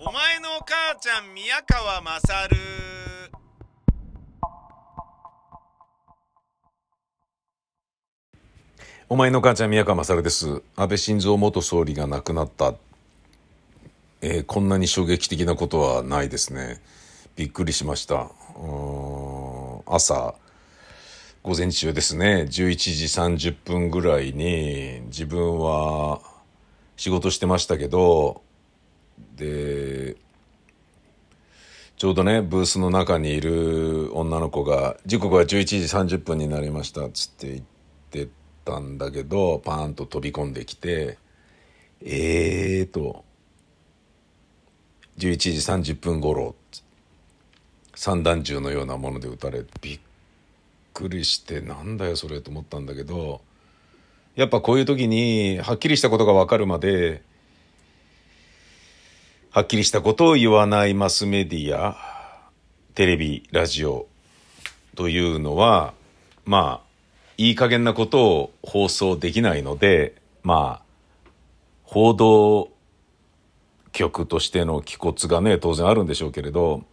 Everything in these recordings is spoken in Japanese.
お前の母ちゃん宮川まさるお前の母ちゃん宮川勝です。安倍晋三元総理が亡くなった、えーこんなに衝撃的なことはないですね。びっくりしました。朝午前中ですね。11時30分ぐらいに自分は仕事してましたけどでちょうどねブースの中にいる女の子が「時刻は11時30分になりました」っつって言ってたんだけどパーンと飛び込んできて「えー」と「11時30分頃散弾銃のようなもので撃たれびっくりしてなんだよそれと思ったんだけどやっぱこういう時にはっきりしたことが分かるまではっきりしたことを言わないマスメディアテレビラジオというのはまあいい加減なことを放送できないのでまあ報道局としての気骨がね当然あるんでしょうけれど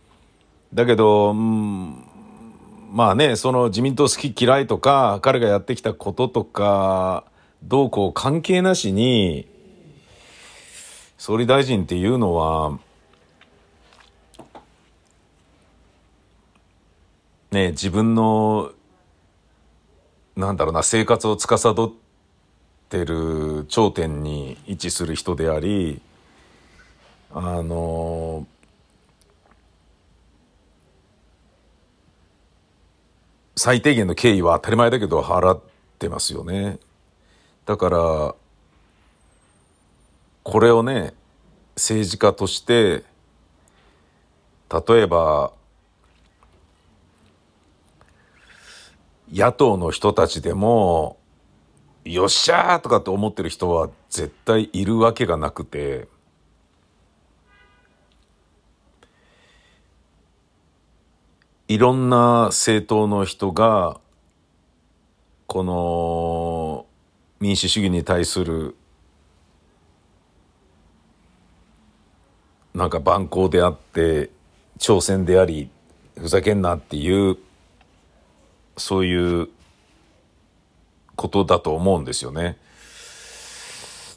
だけど、うんまあねその自民党好き嫌いとか彼がやってきたこととかどうこう関係なしに総理大臣っていうのはね自分のなんだろうな生活を司ってる頂点に位置する人でありあの最低限の敬意は当たり前だけど払ってますよね。だからこれをね政治家として例えば野党の人たちでもよっしゃーとかって思ってる人は絶対いるわけがなくていろんな政党の人がこの民主主義に対するなんか蛮行であって挑戦でありふざけんなっていうそういうことだと思うんですよね。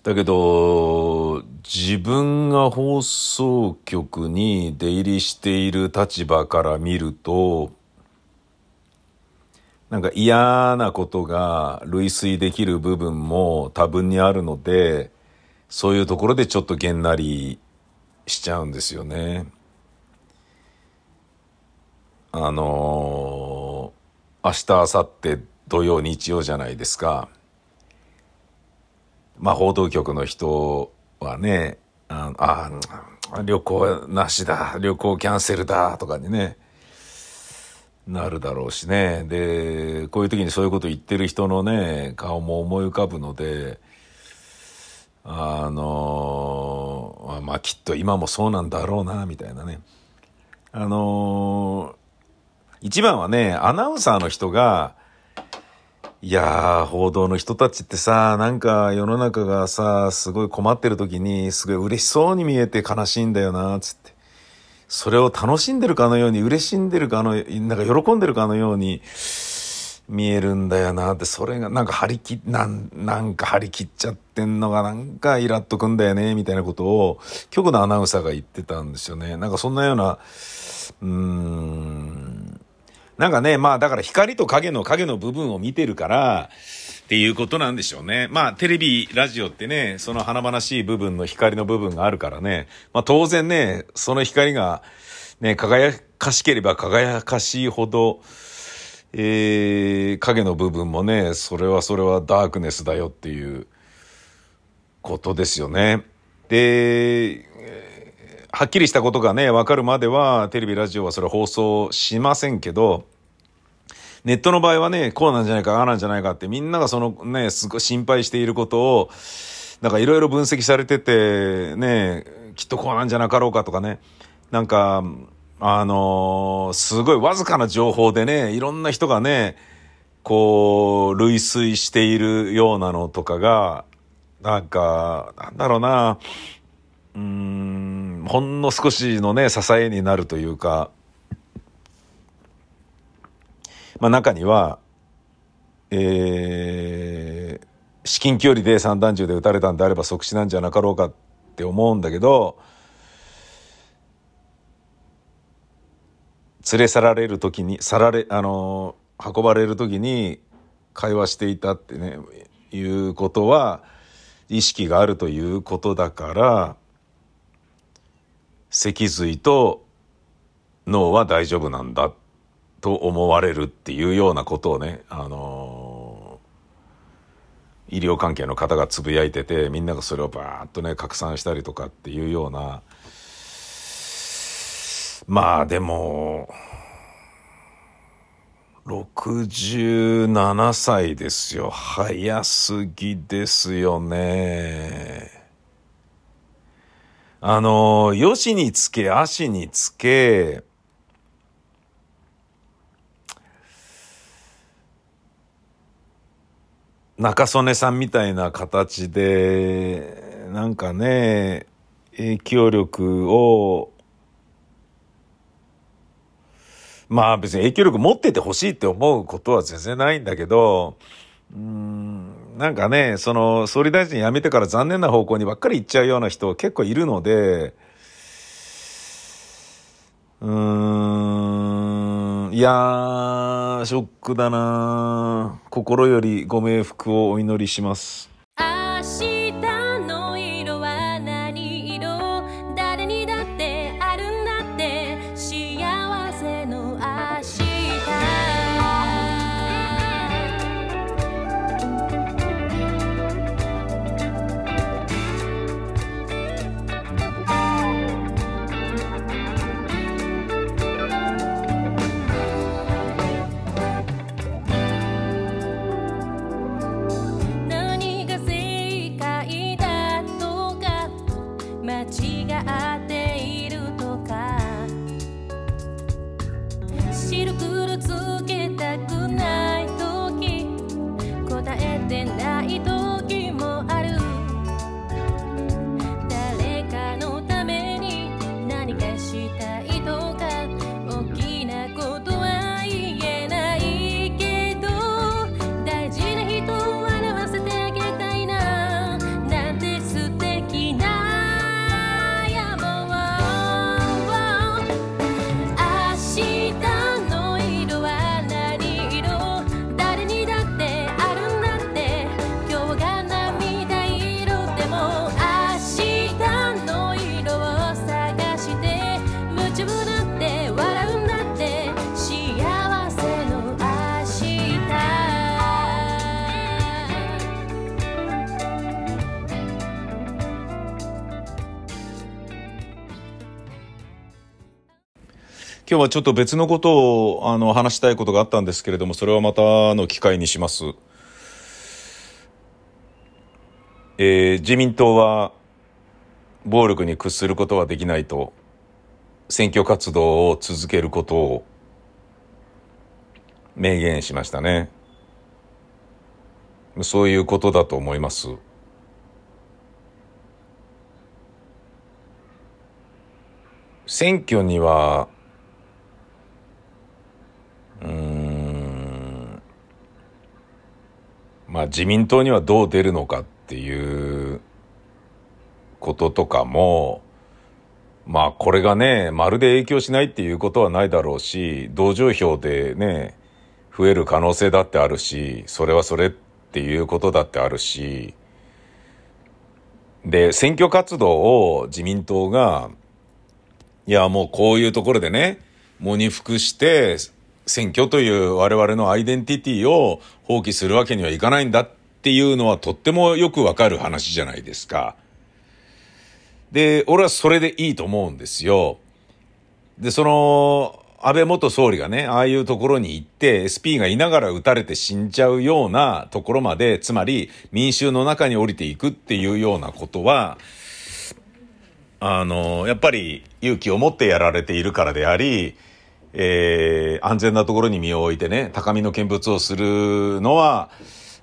だけど自分が放送局に出入りしている立場から見るとなんか嫌なことが類推できる部分も多分にあるのでそういうところでちょっとげんなりしちゃうんですよね。あの明日明後日土曜日曜じゃないですか。まあ報道局の人はねああ旅行なしだ旅行キャンセルだとかにねなるだろうしねでこういう時にそういうこと言ってる人のね顔も思い浮かぶのであのまあきっと今もそうなんだろうなみたいなねあの一番はねアナウンサーの人がいやー、報道の人たちってさ、なんか世の中がさ、すごい困ってる時に、すごい嬉しそうに見えて悲しいんだよな、つって。それを楽しんでるかのように、嬉しんでるかの、なんか喜んでるかのように見えるんだよな、って、それがなんか張り切、なん、なんか張り切っちゃってんのがなんかイラっとくんだよね、みたいなことを、局のアナウンサーが言ってたんですよね。なんかそんなような、うーん、なんかね、まあだから光と影の影の部分を見てるから、っていうことなんでしょうね。まあテレビ、ラジオってね、その華々しい部分の光の部分があるからね、まあ当然ね、その光がね、輝かしければ輝かしいほど、えー、影の部分もね、それはそれはダークネスだよっていうことですよね。で、はっきりしたことがね、わかるまでは、テレビ、ラジオはそれ放送しませんけど、ネットの場合はね、こうなんじゃないか、ああなんじゃないかって、みんながそのね、すごい心配していることを、なんかいろいろ分析されてて、ね、きっとこうなんじゃなかろうかとかね、なんか、あのーすごいわずかな情報でね、いろんな人がね、こう、類推しているようなのとかが、なんか、なんだろうな、うん、ほんの少しのね、支えになるというか、まあ中には、えー、至近距離で散弾銃で撃たれたんであれば即死なんじゃなかろうかって思うんだけど、連れ去られる時に、去られ、あの、運ばれる時に会話していたってね、いうことは、意識があるということだから、脊髄と脳は大丈夫なんだと思われるっていうようなことをね、あの、医療関係の方がつぶやいてて、みんながそれをバーッとね、拡散したりとかっていうような、まあでも、67歳ですよ。早すぎですよね。あの、よしにつけ、足につけ、中曽根さんみたいな形で、なんかね、影響力をまあ別に影響力持っててほしいって思うことは全然ないんだけど、うん、なんかね、その総理大臣辞めてから残念な方向にばっかり行っちゃうような人結構いるので、うーん、いやー、ショックだな心よりご冥福をお祈りします。今日はちょっと別のことをあの話したいことがあったんですけれども、それはまたの機会にします。えー、自民党は暴力に屈することはできないと、選挙活動を続けることを明言しましたね。そういうことだと思います。選挙にはうん、まあ自民党にはどう出るのかっていうこととかも、まあこれがね、まるで影響しないっていうことはないだろうし、同情票でね、増える可能性だってあるし、それはそれっていうことだってあるし、で、選挙活動を自民党が、いやもうこういうところでね、喪に服して、選挙という我々のアイデンティティを放棄するわけにはいかないんだっていうのはとってもよくわかる話じゃないですか。で、俺はそれでいいと思うんですよ。で、その、安倍元総理がね、ああいうところに行って SP がいながら撃たれて死んじゃうようなところまで、つまり民衆の中に降りていくっていうようなことは、あの、やっぱり勇気を持ってやられているからであり、えー、安全なところに身を置いてね、高みの見物をするのは、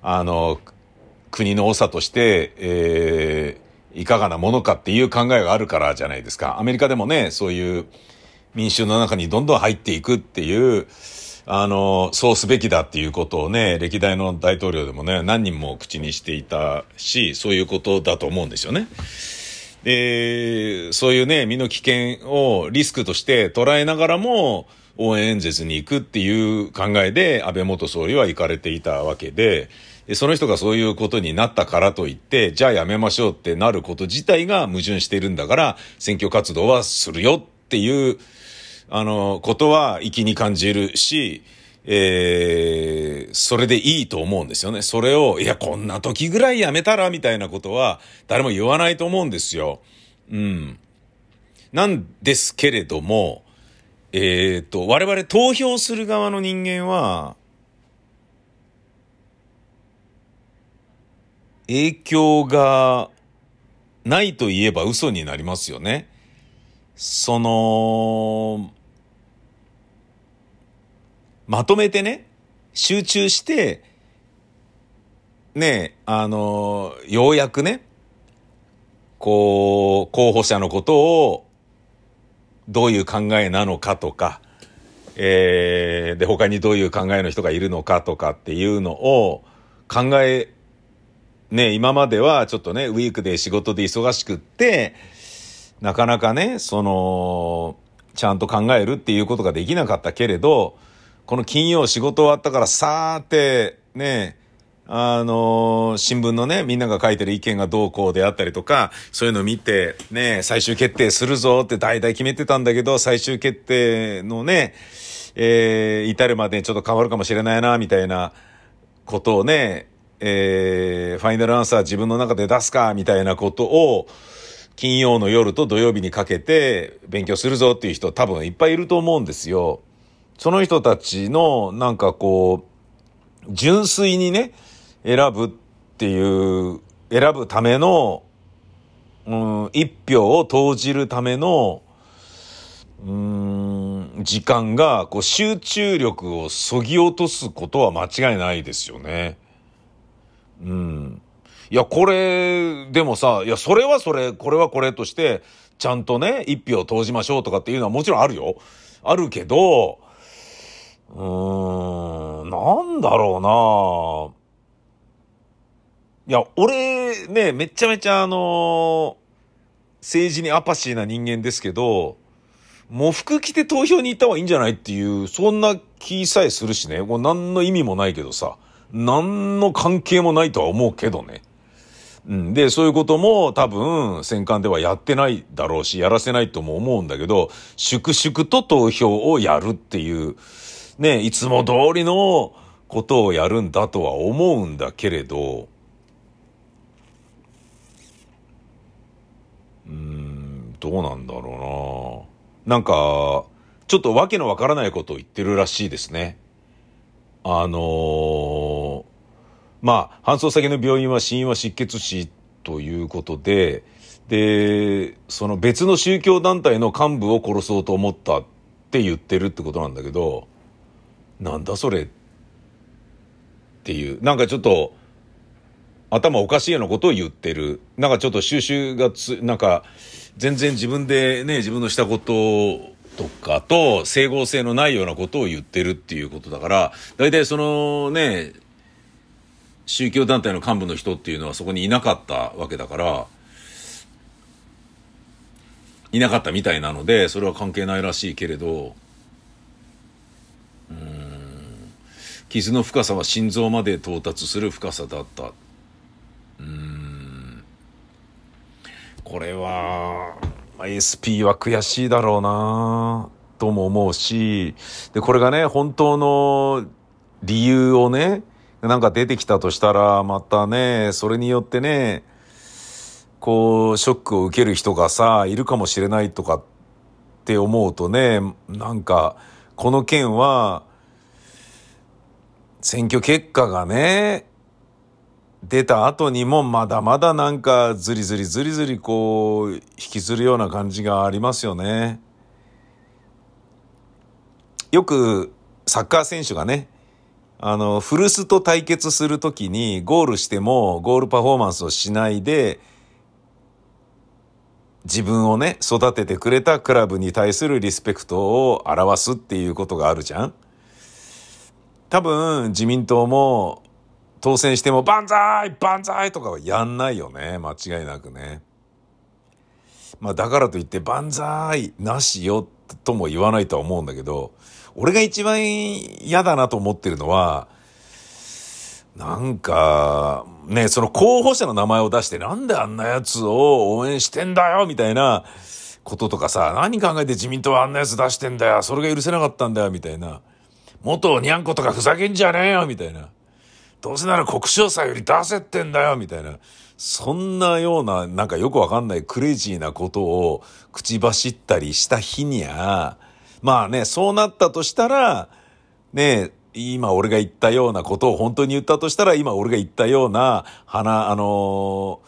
あの、国の長として、えー、いかがなものかっていう考えがあるからじゃないですか。アメリカでもね、そういう民衆の中にどんどん入っていくっていう、あの、そうすべきだっていうことをね、歴代の大統領でもね、何人も口にしていたし、そういうことだと思うんですよね。で、そういうね、身の危険をリスクとして捉えながらも、応援演説に行くっていう考えで安倍元総理は行かれていたわけで、その人がそういうことになったからといって、じゃあやめましょうってなること自体が矛盾しているんだから、選挙活動はするよっていう、あの、ことは粋に感じるし、えー、それでいいと思うんですよね。それを、いや、こんな時ぐらいやめたら、みたいなことは、誰も言わないと思うんですよ。うん。なんですけれども、えっ、と、我々投票する側の人間は、影響がないと言えば嘘になりますよね。その、まとめてね、集中して、ねあの、ようやくね、こう、候補者のことを、どういう考えなのかとか、えー、で、他にどういう考えの人がいるのかとかっていうのを考え、ね、今まではちょっとね、ウィークで仕事で忙しくって、なかなかね、その、ちゃんと考えるっていうことができなかったけれど、この金曜仕事終わったからさーってね、あの、新聞のね、みんなが書いてる意見がどうこうであったりとか、そういうのを見て、ね、最終決定するぞって大体決めてたんだけど、最終決定のね、えー、至るまでちょっと変わるかもしれないな、みたいなことをね、えー、ファイナルアンサー自分の中で出すか、みたいなことを、金曜の夜と土曜日にかけて勉強するぞっていう人多分いっぱいいると思うんですよ。その人たちのなんかこう、純粋にね、選ぶっていう、選ぶための、うん、一票を投じるための、うん、時間が、こう、集中力をそぎ落とすことは間違いないですよね。うん。いや、これ、でもさ、いや、それはそれ、これはこれとして、ちゃんとね、一票投じましょうとかっていうのはもちろんあるよ。あるけど、うーん、なんだろうないや、俺ね、めちゃめちゃあの政治にアパシーな人間ですけど、喪服着て投票に行った方がいいんじゃないっていう、そんな気さえするしね。これ何の意味もないけどさ。何の関係もないとは思うけどね。うん。で、そういうことも多分戦艦ではやってないだろうし、やらせないとも思うんだけど、粛々と投票をやるっていう、ね、いつも通りのことをやるんだとは思うんだけれど、うん、どうなんだろうな。なんか、ちょっとわけのわからないことを言ってるらしいですね。あのー、まあ、搬送先の病院は死因は失血死ということで、で、その別の宗教団体の幹部を殺そうと思ったって言ってるってことなんだけど、なんだそれっていう、なんかちょっと、頭おかしいようなことを言ってる。なんかちょっと収集がつ、なんか、全然自分でね、自分のしたこととかと整合性のないようなことを言ってるっていうことだから、大体そのね、宗教団体の幹部の人っていうのはそこにいなかったわけだから、いなかったみたいなので、それは関係ないらしいけれど、傷の深さは心臓まで到達する深さだった。うん。これは、SP は悔しいだろうなとも思うし、で、これがね、本当の理由をね、なんか出てきたとしたら、またね、それによってね、こう、ショックを受ける人がさ、いるかもしれないとかって思うとね、なんか、この件は、選挙結果がね、出た後にもまだまだなんかずりずりずりずりこう引きずるような感じがありますよね。よくサッカー選手がね、あの、古巣と対決するときにゴールしてもゴールパフォーマンスをしないで、自分をね、育ててくれたクラブに対するリスペクトを表すっていうことがあるじゃん多分自民党も当選しても万歳万歳とかはやんないよね。間違いなくね。まあだからといって万歳なしよとも言わないとは思うんだけど、俺が一番嫌だなと思ってるのは、なんか、ね、その候補者の名前を出してなんであんなやつを応援してんだよみたいなこととかさ、何考えて自民党はあんなやつ出してんだよそれが許せなかったんだよみたいな。元にゃんことかふざけんじゃねえよみたいな。どうせなら国生祭より出せってんだよみたいな。そんなような、なんかよくわかんないクレイジーなことを口走ったりした日にゃ、まあね、そうなったとしたら、ね、今俺が言ったようなことを本当に言ったとしたら、今俺が言ったような、花、あの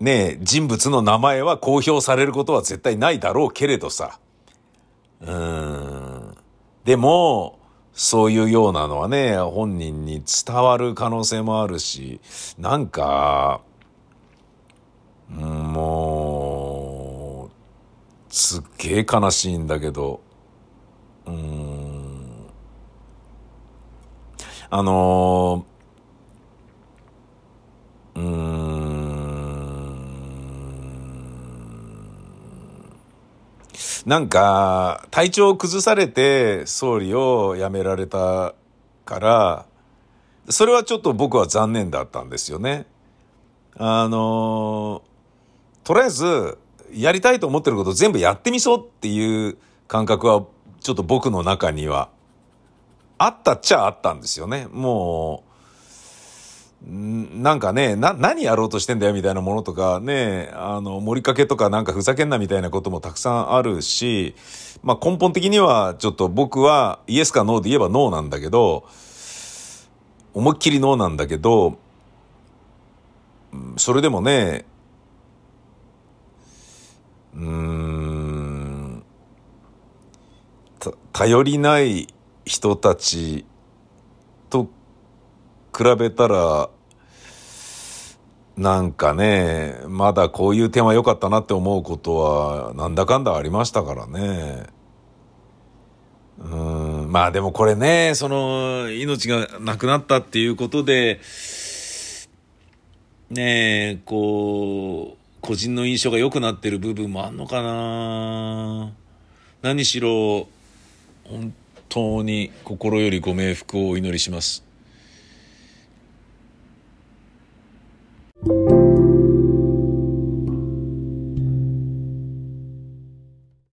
ー、ね人物の名前は公表されることは絶対ないだろうけれどさ。うん。でも、そういうようなのはね、本人に伝わる可能性もあるし、なんか、もう、すっげえ悲しいんだけど、うん。あの、なんか、体調を崩されて総理を辞められたから、それはちょっと僕は残念だったんですよね。あの、とりあえず、やりたいと思ってること全部やってみそうっていう感覚は、ちょっと僕の中にはあったっちゃあったんですよね。もう、なんかね、な、何やろうとしてんだよみたいなものとかね、あの、盛りかけとかなんかふざけんなみたいなこともたくさんあるし、まあ根本的にはちょっと僕はイエスかノーで言えばノーなんだけど、思いっきりノーなんだけど、それでもね、うーん、頼りない人たち比べたら、なんかね、まだこういう点は良かったなって思うことは、なんだかんだありましたからね。うん、まあでもこれね、その、命がなくなったっていうことで、ねえ、こう、個人の印象が良くなってる部分もあんのかな何しろ、本当に心よりご冥福をお祈りします。you